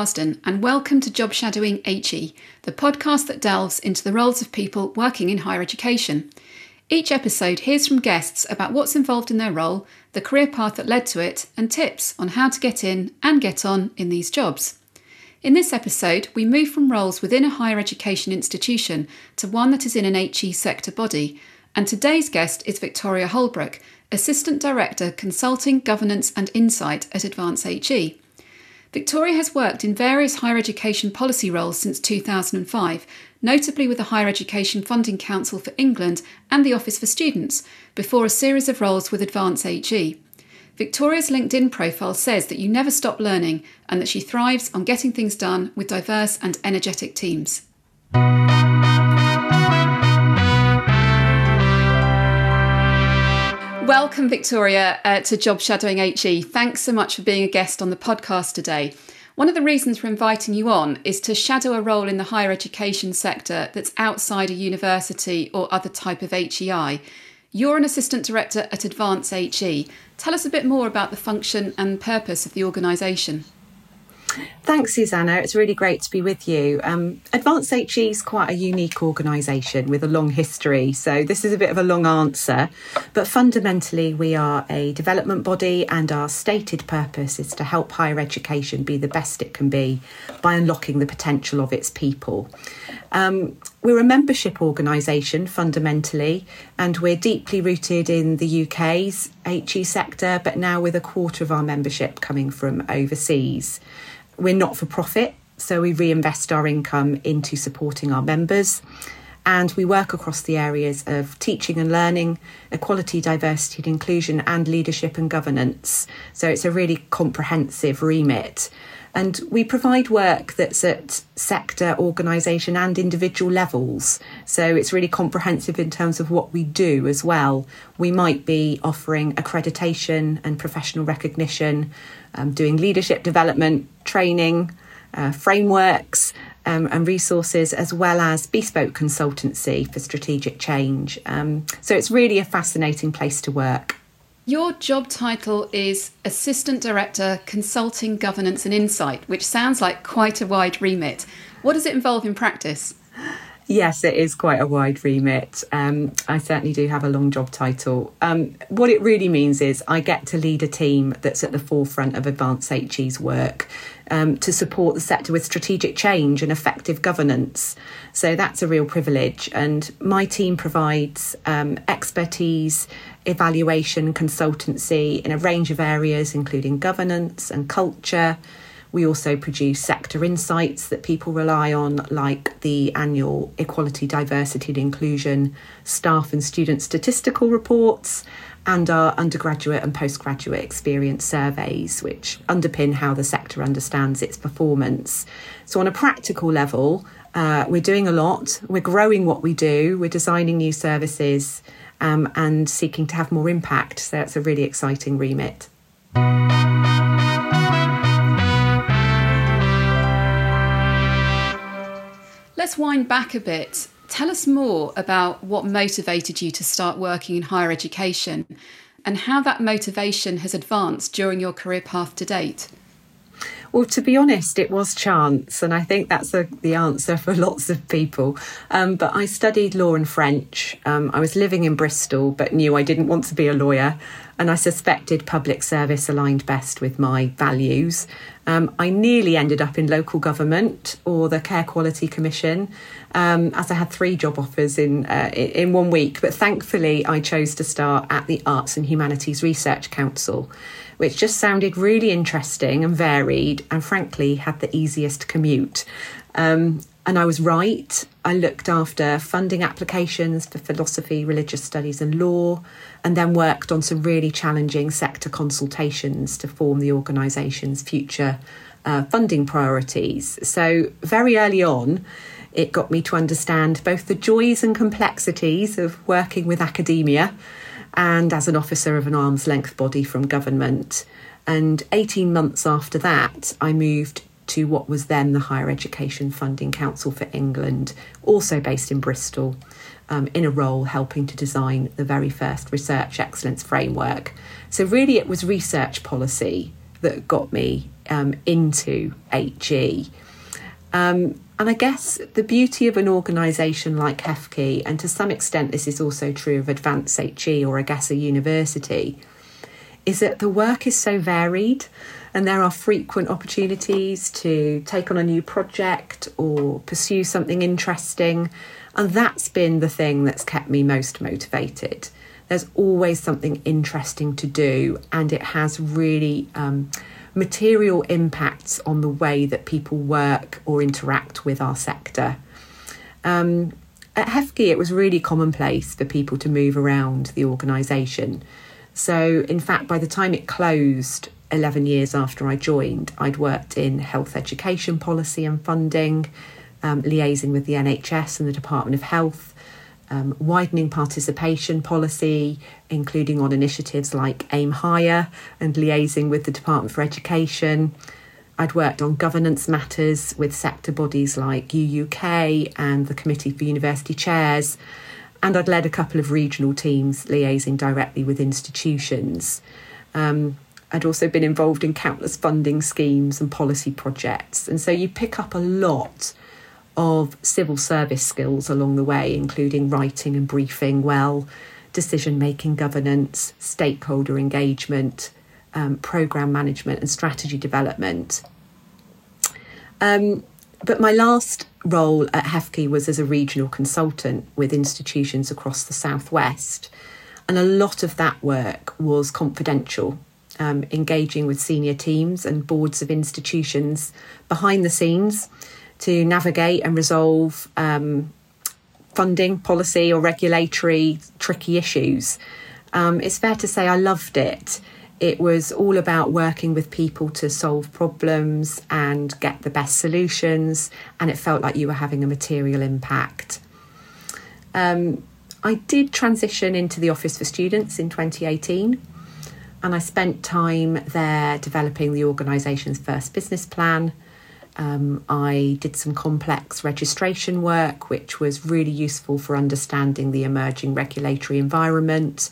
Marsden, and welcome to Job Shadowing HE, the podcast that delves into the roles of people working in higher education. Each episode hears from guests about what's involved in their role, the career path that led to it, and tips on how to get in and get on in these jobs. In this episode, we move from roles within a higher education institution to one that is in an HE sector body, and today's guest is Victoria Holbrook, Assistant Director Consulting, Governance and Insight at Advance HE. Victoria has worked in various higher education policy roles since 2005, notably with the Higher Education Funding Council for England and the Office for Students, before a series of roles with Advance HE. Victoria's LinkedIn profile says that you never stop learning and that she thrives on getting things done with diverse and energetic teams. Welcome, Victoria, uh, to Job Shadowing HE. Thanks so much for being a guest on the podcast today. One of the reasons for inviting you on is to shadow a role in the higher education sector that's outside a university or other type of HEI. You're an assistant director at Advance HE. Tell us a bit more about the function and purpose of the organisation. Thanks, Susanna. It's really great to be with you. Um, Advance HE is quite a unique organisation with a long history, so this is a bit of a long answer. But fundamentally, we are a development body, and our stated purpose is to help higher education be the best it can be by unlocking the potential of its people. Um, we're a membership organisation fundamentally, and we're deeply rooted in the UK's HE sector, but now with a quarter of our membership coming from overseas. We're not for profit, so we reinvest our income into supporting our members. And we work across the areas of teaching and learning, equality, diversity and inclusion, and leadership and governance. So it's a really comprehensive remit. And we provide work that's at sector, organisation, and individual levels. So it's really comprehensive in terms of what we do as well. We might be offering accreditation and professional recognition um, doing leadership development, training, uh, frameworks, um, and resources, as well as bespoke consultancy for strategic change. Um, so it's really a fascinating place to work. Your job title is Assistant Director, Consulting, Governance and Insight, which sounds like quite a wide remit. What does it involve in practice? Yes, it is quite a wide remit. Um, I certainly do have a long job title. Um, what it really means is I get to lead a team that's at the forefront of Advance HE's work um, to support the sector with strategic change and effective governance. So that's a real privilege. And my team provides um, expertise, evaluation, consultancy in a range of areas, including governance and culture we also produce sector insights that people rely on, like the annual Equality, Diversity and Inclusion staff and student statistical reports and our undergraduate and postgraduate experience surveys, which underpin how the sector understands its performance. So, on a practical level, uh, we're doing a lot. We're growing what we do. We're designing new services um, and seeking to have more impact. So, it's a really exciting remit. Let's wind back a bit. Tell us more about what motivated you to start working in higher education and how that motivation has advanced during your career path to date. Well, to be honest, it was chance, and I think that's a, the answer for lots of people. Um, but I studied law and French. Um, I was living in Bristol, but knew I didn't want to be a lawyer, and I suspected public service aligned best with my values. Um, I nearly ended up in local government or the Care Quality Commission, um, as I had three job offers in uh, in one week. But thankfully, I chose to start at the Arts and Humanities Research Council which just sounded really interesting and varied, and frankly had the easiest commute. Um, and I was right. I looked after funding applications for philosophy, religious studies, and law, and then worked on some really challenging sector consultations to form the organisation's future uh, funding priorities. So, very early on, it got me to understand both the joys and complexities of working with academia and as an officer of an arm's length body from government. And 18 months after that, I moved to what was then the Higher Education Funding Council for England, also based in Bristol, um, in a role helping to design the very first research excellence framework. So, really, it was research policy that got me um, into HE. Um, and I guess the beauty of an organisation like HEFCE, and to some extent this is also true of Advance HE or I guess a university, is that the work is so varied and there are frequent opportunities to take on a new project or pursue something interesting. And that's been the thing that's kept me most motivated. There's always something interesting to do, and it has really um, material impacts on the way that people work or interact with our sector. Um, at HEFCE, it was really commonplace for people to move around the organisation. So, in fact, by the time it closed 11 years after I joined, I'd worked in health education policy and funding, um, liaising with the NHS and the Department of Health, um, widening participation policy, including on initiatives like Aimhigher and liaising with the Department for Education. I'd worked on governance matters with sector bodies like UUK and the Committee for University Chairs, and I'd led a couple of regional teams liaising directly with institutions. Um, I'd also been involved in countless funding schemes and policy projects, and so you pick up a lot of civil service skills along the way, including writing and briefing well, decision making governance, stakeholder engagement, um, program management, and strategy development. Um, but my last role at HEFCE was as a regional consultant with institutions across the southwest, and a lot of that work was confidential. Um, engaging with senior teams and boards of institutions behind the scenes to navigate and resolve um, funding, policy, or regulatory tricky issues. Um, it's fair to say I loved it. It was all about working with people to solve problems and get the best solutions, and it felt like you were having a material impact. Um, I did transition into the Office for Students in 2018, and I spent time there developing the organisation's first business plan um, I did some complex registration work, which was really useful for understanding the emerging regulatory environment.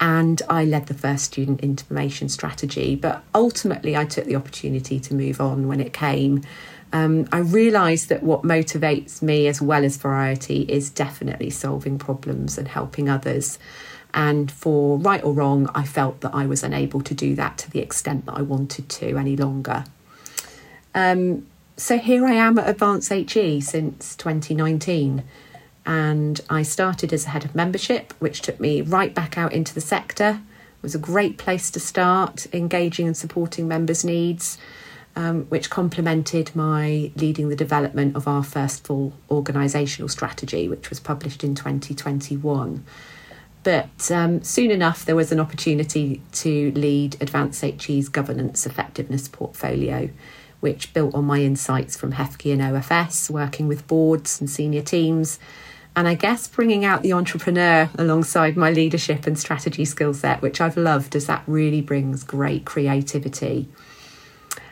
And I led the first student information strategy. But ultimately, I took the opportunity to move on when it came. Um, I realised that what motivates me, as well as variety, is definitely solving problems and helping others. And for right or wrong, I felt that I was unable to do that to the extent that I wanted to any longer. Um, so here I am at Advance HE since 2019. And I started as a head of membership, which took me right back out into the sector. It was a great place to start, engaging and supporting members' needs, um, which complemented my leading the development of our first full organisational strategy, which was published in 2021. But um, soon enough, there was an opportunity to lead Advance HE's governance effectiveness portfolio which built on my insights from HEFCE and OFS, working with boards and senior teams. And I guess bringing out the entrepreneur alongside my leadership and strategy skill set, which I've loved as that really brings great creativity.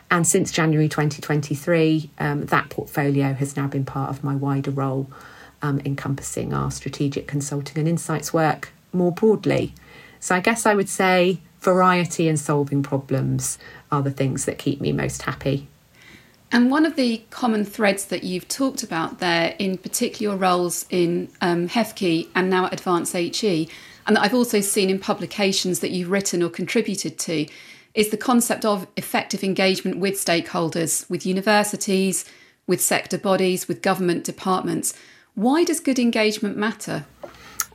And since January 2023, um, that portfolio has now been part of my wider role, um, encompassing our strategic consulting and insights work more broadly. So I guess I would say variety and solving problems are the things that keep me most happy. And one of the common threads that you've talked about there, in particular your roles in um, HEFCE and now at Advance HE, and that I've also seen in publications that you've written or contributed to, is the concept of effective engagement with stakeholders, with universities, with sector bodies, with government departments. Why does good engagement matter?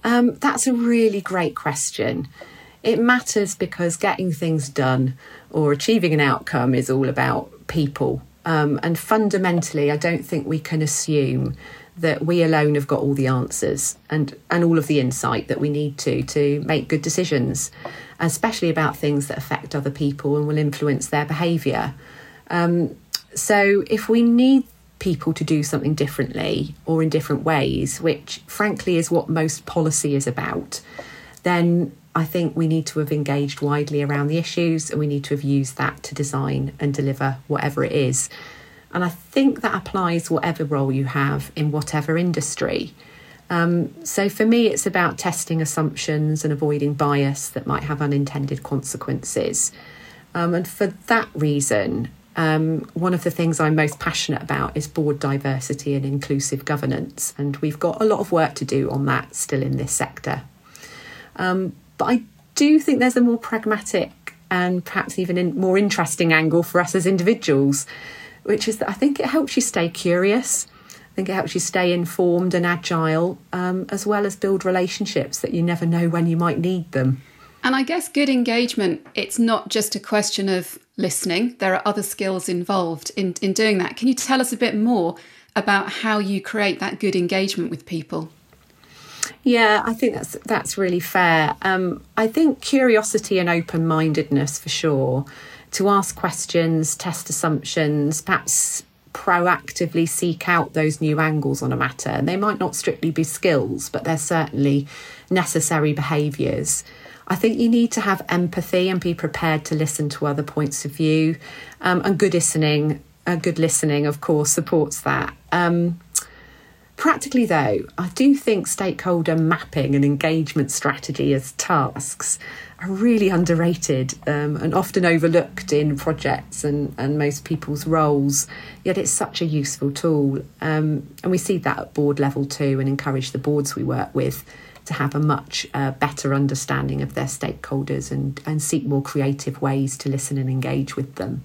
Um, that's a really great question. It matters because getting things done or achieving an outcome is all about people um, and fundamentally, I don't think we can assume that we alone have got all the answers and, and all of the insight that we need to to make good decisions, especially about things that affect other people and will influence their behaviour. Um, so, if we need people to do something differently or in different ways, which frankly is what most policy is about, then I think we need to have engaged widely around the issues and we need to have used that to design and deliver whatever it is. And I think that applies whatever role you have in whatever industry. Um, so for me, it's about testing assumptions and avoiding bias that might have unintended consequences. Um, and for that reason, um, one of the things I'm most passionate about is board diversity and inclusive governance, and we've got a lot of work to do on that still in this sector. Um, but I do think there's a more pragmatic and perhaps even in more interesting angle for us as individuals, which is that I think it helps you stay curious. I think it helps you stay informed and agile, um, as well as build relationships that you never know when you might need them. And I guess good engagement, it's not just a question of listening, there are other skills involved in, in doing that. Can you tell us a bit more about how you create that good engagement with people? Yeah, I think that's that's really fair. Um, I think curiosity and open mindedness for sure. To ask questions, test assumptions, perhaps proactively seek out those new angles on a matter. And they might not strictly be skills, but they're certainly necessary behaviours. I think you need to have empathy and be prepared to listen to other points of view. Um, and good listening, uh, good listening, of course, supports that. Um, practically, though, I do think stakeholder mapping and engagement strategy as tasks are really underrated um, and often overlooked in projects and, and most people's roles. Yet it's such a useful tool. Um, and we see that at board level too and encourage the boards we work with to have a much uh, better understanding of their stakeholders and, and seek more creative ways to listen and engage with them.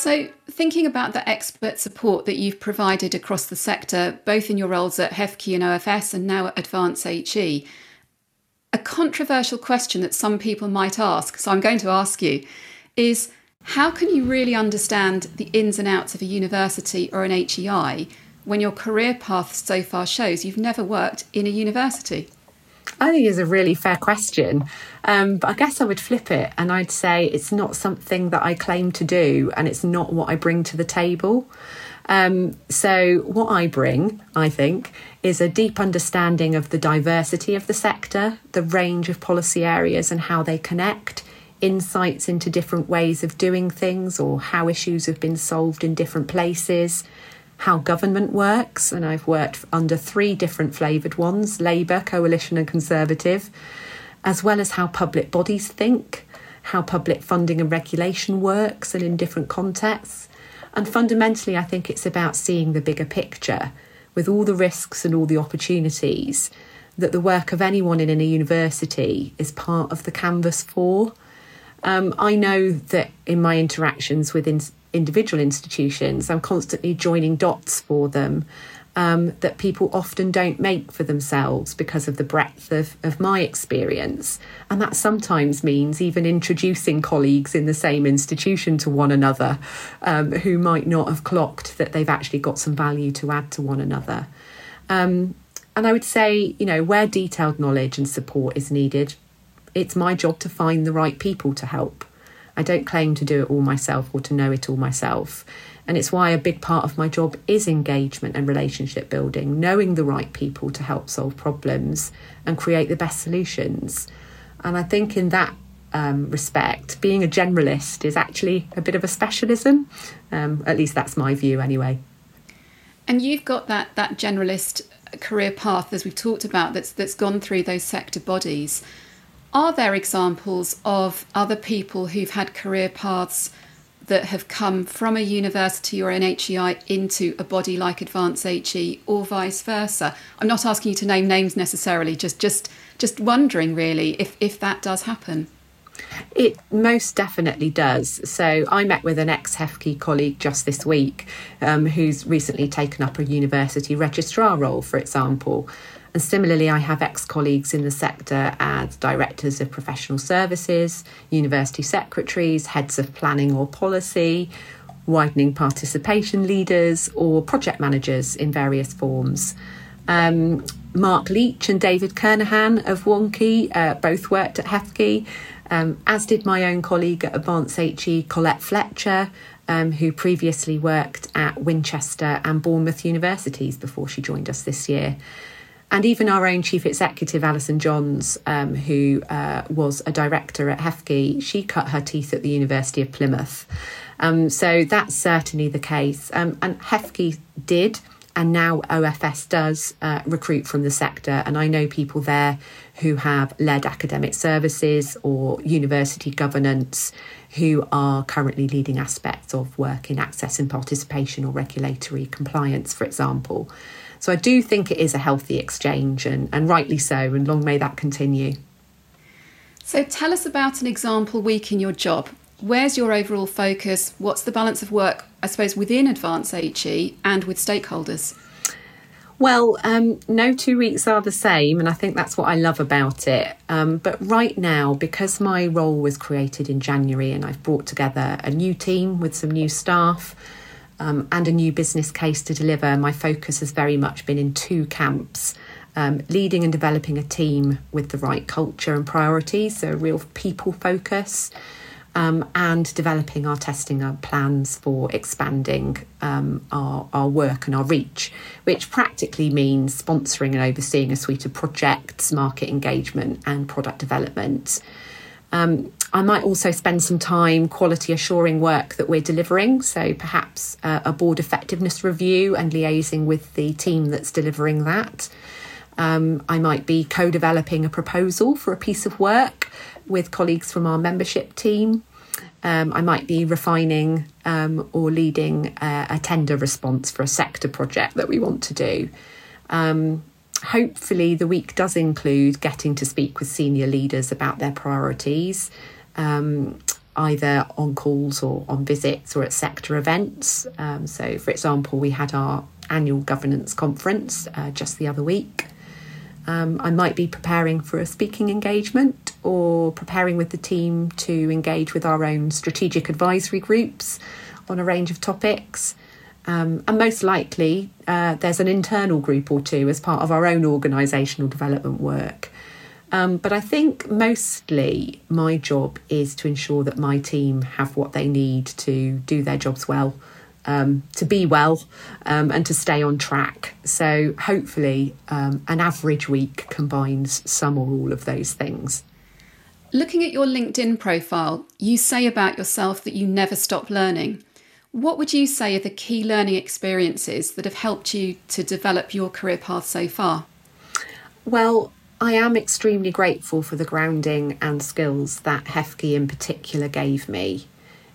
So, thinking about the expert support that you've provided across the sector, both in your roles at HEFCE and OFS and now at Advance HE, a controversial question that some people might ask, so I'm going to ask you, is how can you really understand the ins and outs of a university or an HEI when your career path so far shows you've never worked in a university? I think it's a really fair question. Um, but I guess I would flip it and I'd say it's not something that I claim to do and it's not what I bring to the table. Um, so, what I bring, I think, is a deep understanding of the diversity of the sector, the range of policy areas and how they connect, insights into different ways of doing things or how issues have been solved in different places, how government works. And I've worked under three different flavoured ones Labour, Coalition, and Conservative, as well as how public bodies think, how public funding and regulation works and in different contexts and fundamentally, I think it's about seeing the bigger picture with all the risks and all the opportunities that the work of anyone in a university is part of the canvas for. Um, I know that in my interactions with in- individual institutions, I'm constantly joining dots for them um, that people often don't make for themselves because of the breadth of, of my experience. And that sometimes means even introducing colleagues in the same institution to one another um, who might not have clocked that they've actually got some value to add to one another. Um, and I would say, you know, where detailed knowledge and support is needed, it's my job to find the right people to help. I don't claim to do it all myself or to know it all myself. And it's why a big part of my job is engagement and relationship building, knowing the right people to help solve problems and create the best solutions. And I think in that um, respect, being a generalist is actually a bit of a specialism. Um, at least that's my view, anyway. And you've got that that generalist career path, as we've talked about, that's that's gone through those sector bodies. Are there examples of other people who've had career paths that have come from a university or an HEI into a body like Advance HE or vice versa? I'm not asking you to name names necessarily, just just just wondering really if, if that does happen. It most definitely does. So, I met with an ex HEFCE colleague just this week um, who's recently taken up a university registrar role, for example. And similarly, I have ex colleagues in the sector as directors of professional services, university secretaries, heads of planning or policy, widening participation leaders, or project managers in various forms. Um, Mark Leach and David Kernohan of Wonkhe uh, both worked at HEFCE, um, as did my own colleague at Advance HE, Colette Fletcher, um, who previously worked at Winchester and Bournemouth universities before she joined us this year and even our own chief executive, Alison Johns, um, who uh, was a director at HEFCE, she cut her teeth at the University of Plymouth. Um, so that's certainly the case. Um, and HEFCE did, and now OFS does uh, recruit from the sector. And I know people there who have led academic services or university governance who are currently leading aspects of work in access and participation or regulatory compliance, for example. So I do think it is a healthy exchange, and, and rightly so, and long may that continue. So tell us about an example week in your job. Where's your overall focus? What's the balance of work, I suppose, within Advance HE and with stakeholders? Well, um, no two weeks are the same, and I think that's what I love about it. Um, but right now, because my role was created in January and I've brought together a new team with some new staff um, and a new business case to deliver, my focus has very much been in two camps. Um, leading and developing a team with the right culture and priorities, so real people focus, um, and developing our testing our plans for expanding um, our, our work and our reach, which practically means sponsoring and overseeing a suite of projects, market engagement, and product development. Um, I might also spend some time quality assuring work that we're delivering, so perhaps uh, a board effectiveness review and liaising with the team that's delivering that. Um, I might be co developing a proposal for a piece of work with colleagues from our membership team. Um, I might be refining um, or leading a, a, tender response for a sector project that we want to do. Um, hopefully, the week does include getting to speak with senior leaders about their priorities, um, either on calls or on visits or at sector events. Um, so, for example, we had our annual governance conference uh, just the other week. Um, I might be preparing for a speaking engagement or preparing with the team to engage with our own strategic advisory groups on a range of topics. Um, and most likely, uh, there's an internal group or two as part of our own organisational development work. Um, but I think mostly my job is to ensure that my team have what they need to do their jobs well um, to be well um, and to stay on track. So, hopefully, um, an average week combines some or all of those things. Looking at your LinkedIn profile, you say about yourself that you never stop learning. What would you say are the key learning experiences that have helped you to develop your career path so far? Well, I am extremely grateful for the grounding and skills that HEFCE in particular gave me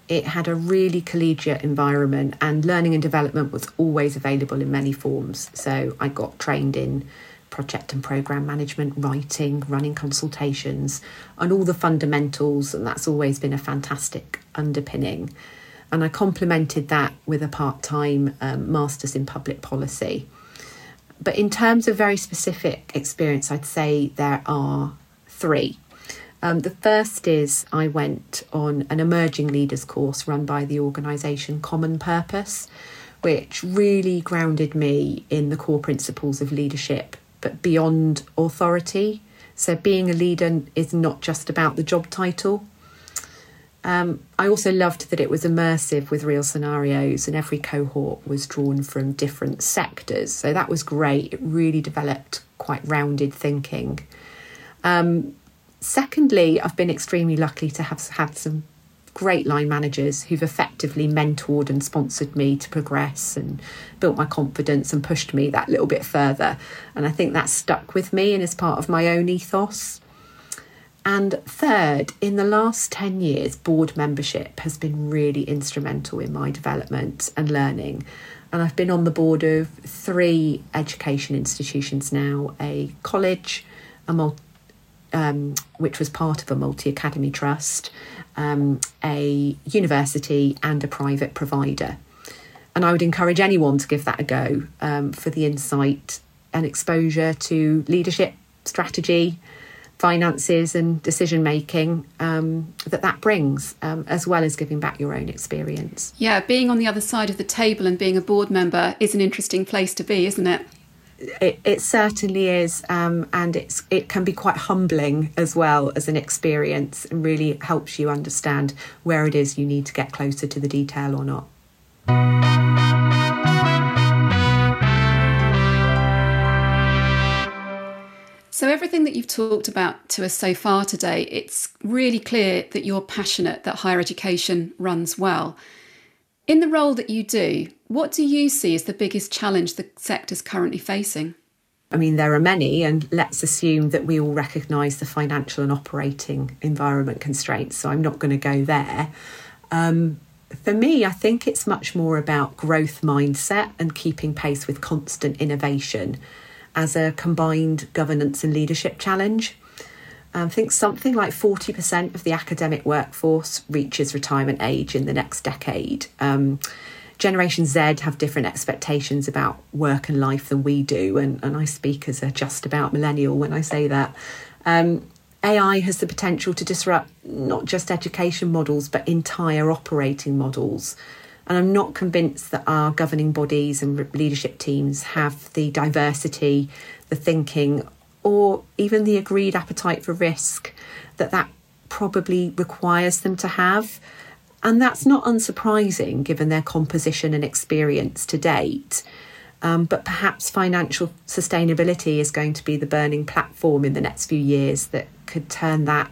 it had a really collegiate environment and learning and development was always available in many forms. So I got trained in project and program management, writing, running consultations, and all the fundamentals, and that's always been a fantastic underpinning. And I complemented that with a part time um, master's in public policy. But in terms of very specific experience, I'd say there are three. Um, the first is I went on an emerging leaders course run by the organisation Common Purpose, which really grounded me in the core principles of leadership, but beyond authority. So, being a leader is not just about the job title. Um, I also loved that it was immersive with real scenarios, and every cohort was drawn from different sectors. So that was great. It really developed quite rounded thinking. Um, Secondly, I've been extremely lucky to have had some great line managers who've effectively mentored and sponsored me to progress and built my confidence and pushed me that little bit further. And I think that stuck with me and is part of my own ethos. And third, in the last 10 years, board membership has been really instrumental in my development and learning. And I've been on the board of three education institutions now a college, a multi um, which was part of a multi academy trust, um, a university, and a private provider. And I would encourage anyone to give that a go um, for the insight and exposure to leadership, strategy, finances, and decision making um, that that brings, um, as well as giving back your own experience. Yeah, being on the other side of the table and being a board member is an interesting place to be, isn't it? It, it certainly is, um, and it's it can be quite humbling as well as an experience, and really helps you understand where it is you need to get closer to the detail or not. So, everything that you've talked about to us so far today, it's really clear that you're passionate that higher education runs well. In the role that you do, what do you see as the biggest challenge the sector's currently facing? I mean, there are many, and let's assume that we all recognise the financial and operating environment constraints, so I'm not going to go there. Um, for me, I think it's much more about growth mindset and keeping pace with constant innovation as a combined governance and leadership challenge. I think something like 40% of the academic workforce reaches retirement age in the next decade. Um, Generation Z have different expectations about work and life than we do, and, and I speak as a just about millennial when I say that. Um, AI has the potential to disrupt not just education models, but entire operating models. And I'm not convinced that our governing bodies and leadership teams have the diversity, the thinking, or even the agreed appetite for risk that that probably requires them to have. And that's not unsurprising given their composition and experience to date. Um, but perhaps financial sustainability is going to be the burning platform in the next few years that could turn that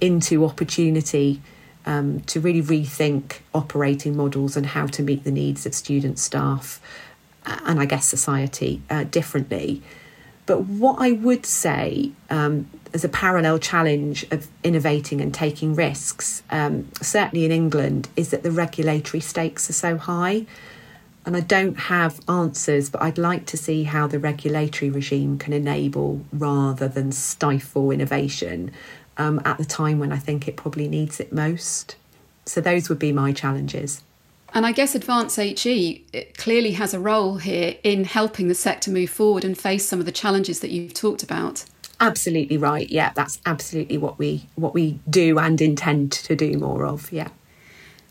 into opportunity um, to really rethink operating models and how to meet the needs of students, staff and I guess society uh, differently. But what I would say um, as a parallel challenge of innovating and taking risks, um, certainly in England, is that the regulatory stakes are so high. And I don't have answers, but I'd like to see how the regulatory regime can enable rather than stifle innovation um, at the time when I think it probably needs it most. So those would be my challenges. And I guess Advance HE clearly has a role here in helping the sector move forward and face some of the challenges that you've talked about. Absolutely right. Yeah, that's absolutely what we what we do and intend to do more of. Yeah.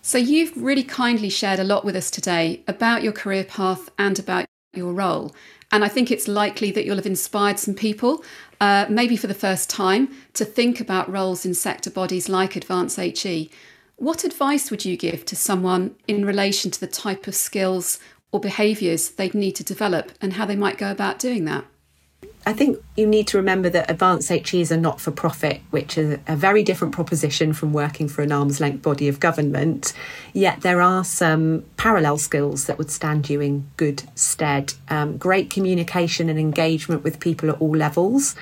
So you've really kindly shared a lot with us today about your career path and about your role. And I think it's likely that you'll have inspired some people, uh, maybe for the first time, to think about roles in sector bodies like Advance HE. What advice would you give to someone in relation to the type of skills or behaviours they'd need to develop and how they might go about doing that? I think you need to remember that Advance HE's are not for profit, which is a very different proposition from working for an arm's length body of government. Yet there are some parallel skills that would stand you in good stead. Um, great communication and engagement with people at all levels,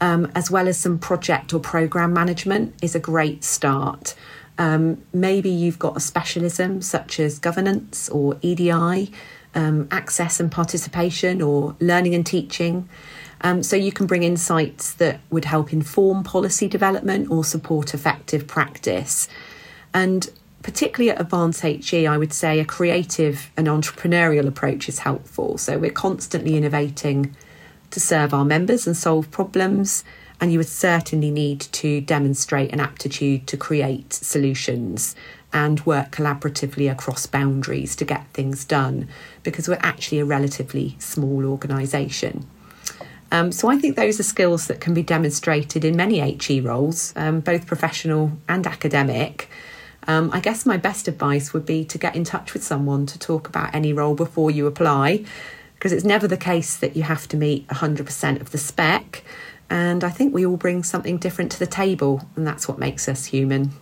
um, as well as some project or programme management, is a great start. Um, maybe you've got a specialism such as governance or EDI, um, access and participation, or learning and teaching. Um, so you can bring insights that would help inform policy development or support effective practice. And particularly at Advance HE, I would say a creative and entrepreneurial approach is helpful. So we're constantly innovating to serve our members and solve problems. And you would certainly need to demonstrate an aptitude to create solutions and work collaboratively across boundaries to get things done because we're actually a relatively small organisation. Um, so I think those are skills that can be demonstrated in many HE roles, um, both professional and academic. Um, I guess my best advice would be to get in touch with someone to talk about any role before you apply, because it's never the case that you have to meet 100% of the spec. And I think we all bring something different to the table, and that's what makes us human.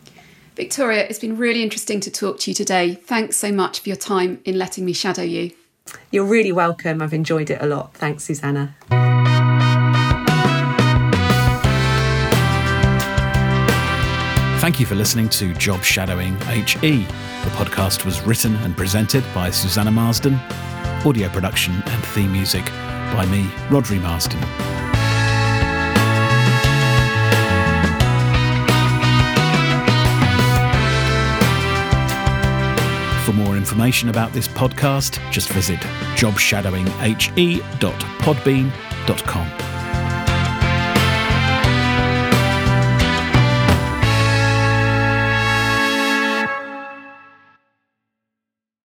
Victoria, it's been really interesting to talk to you today. Thanks so much for your time in letting me shadow you. You're really welcome. I've enjoyed it a lot. Thanks, Susanna. Thank you for listening to Job Shadowing HE. The podcast was written and presented by Susanna Marsden, audio production and theme music by me, Rhodri Marsden. Information about this podcast, just visit jobshadowinghe.podbean.com.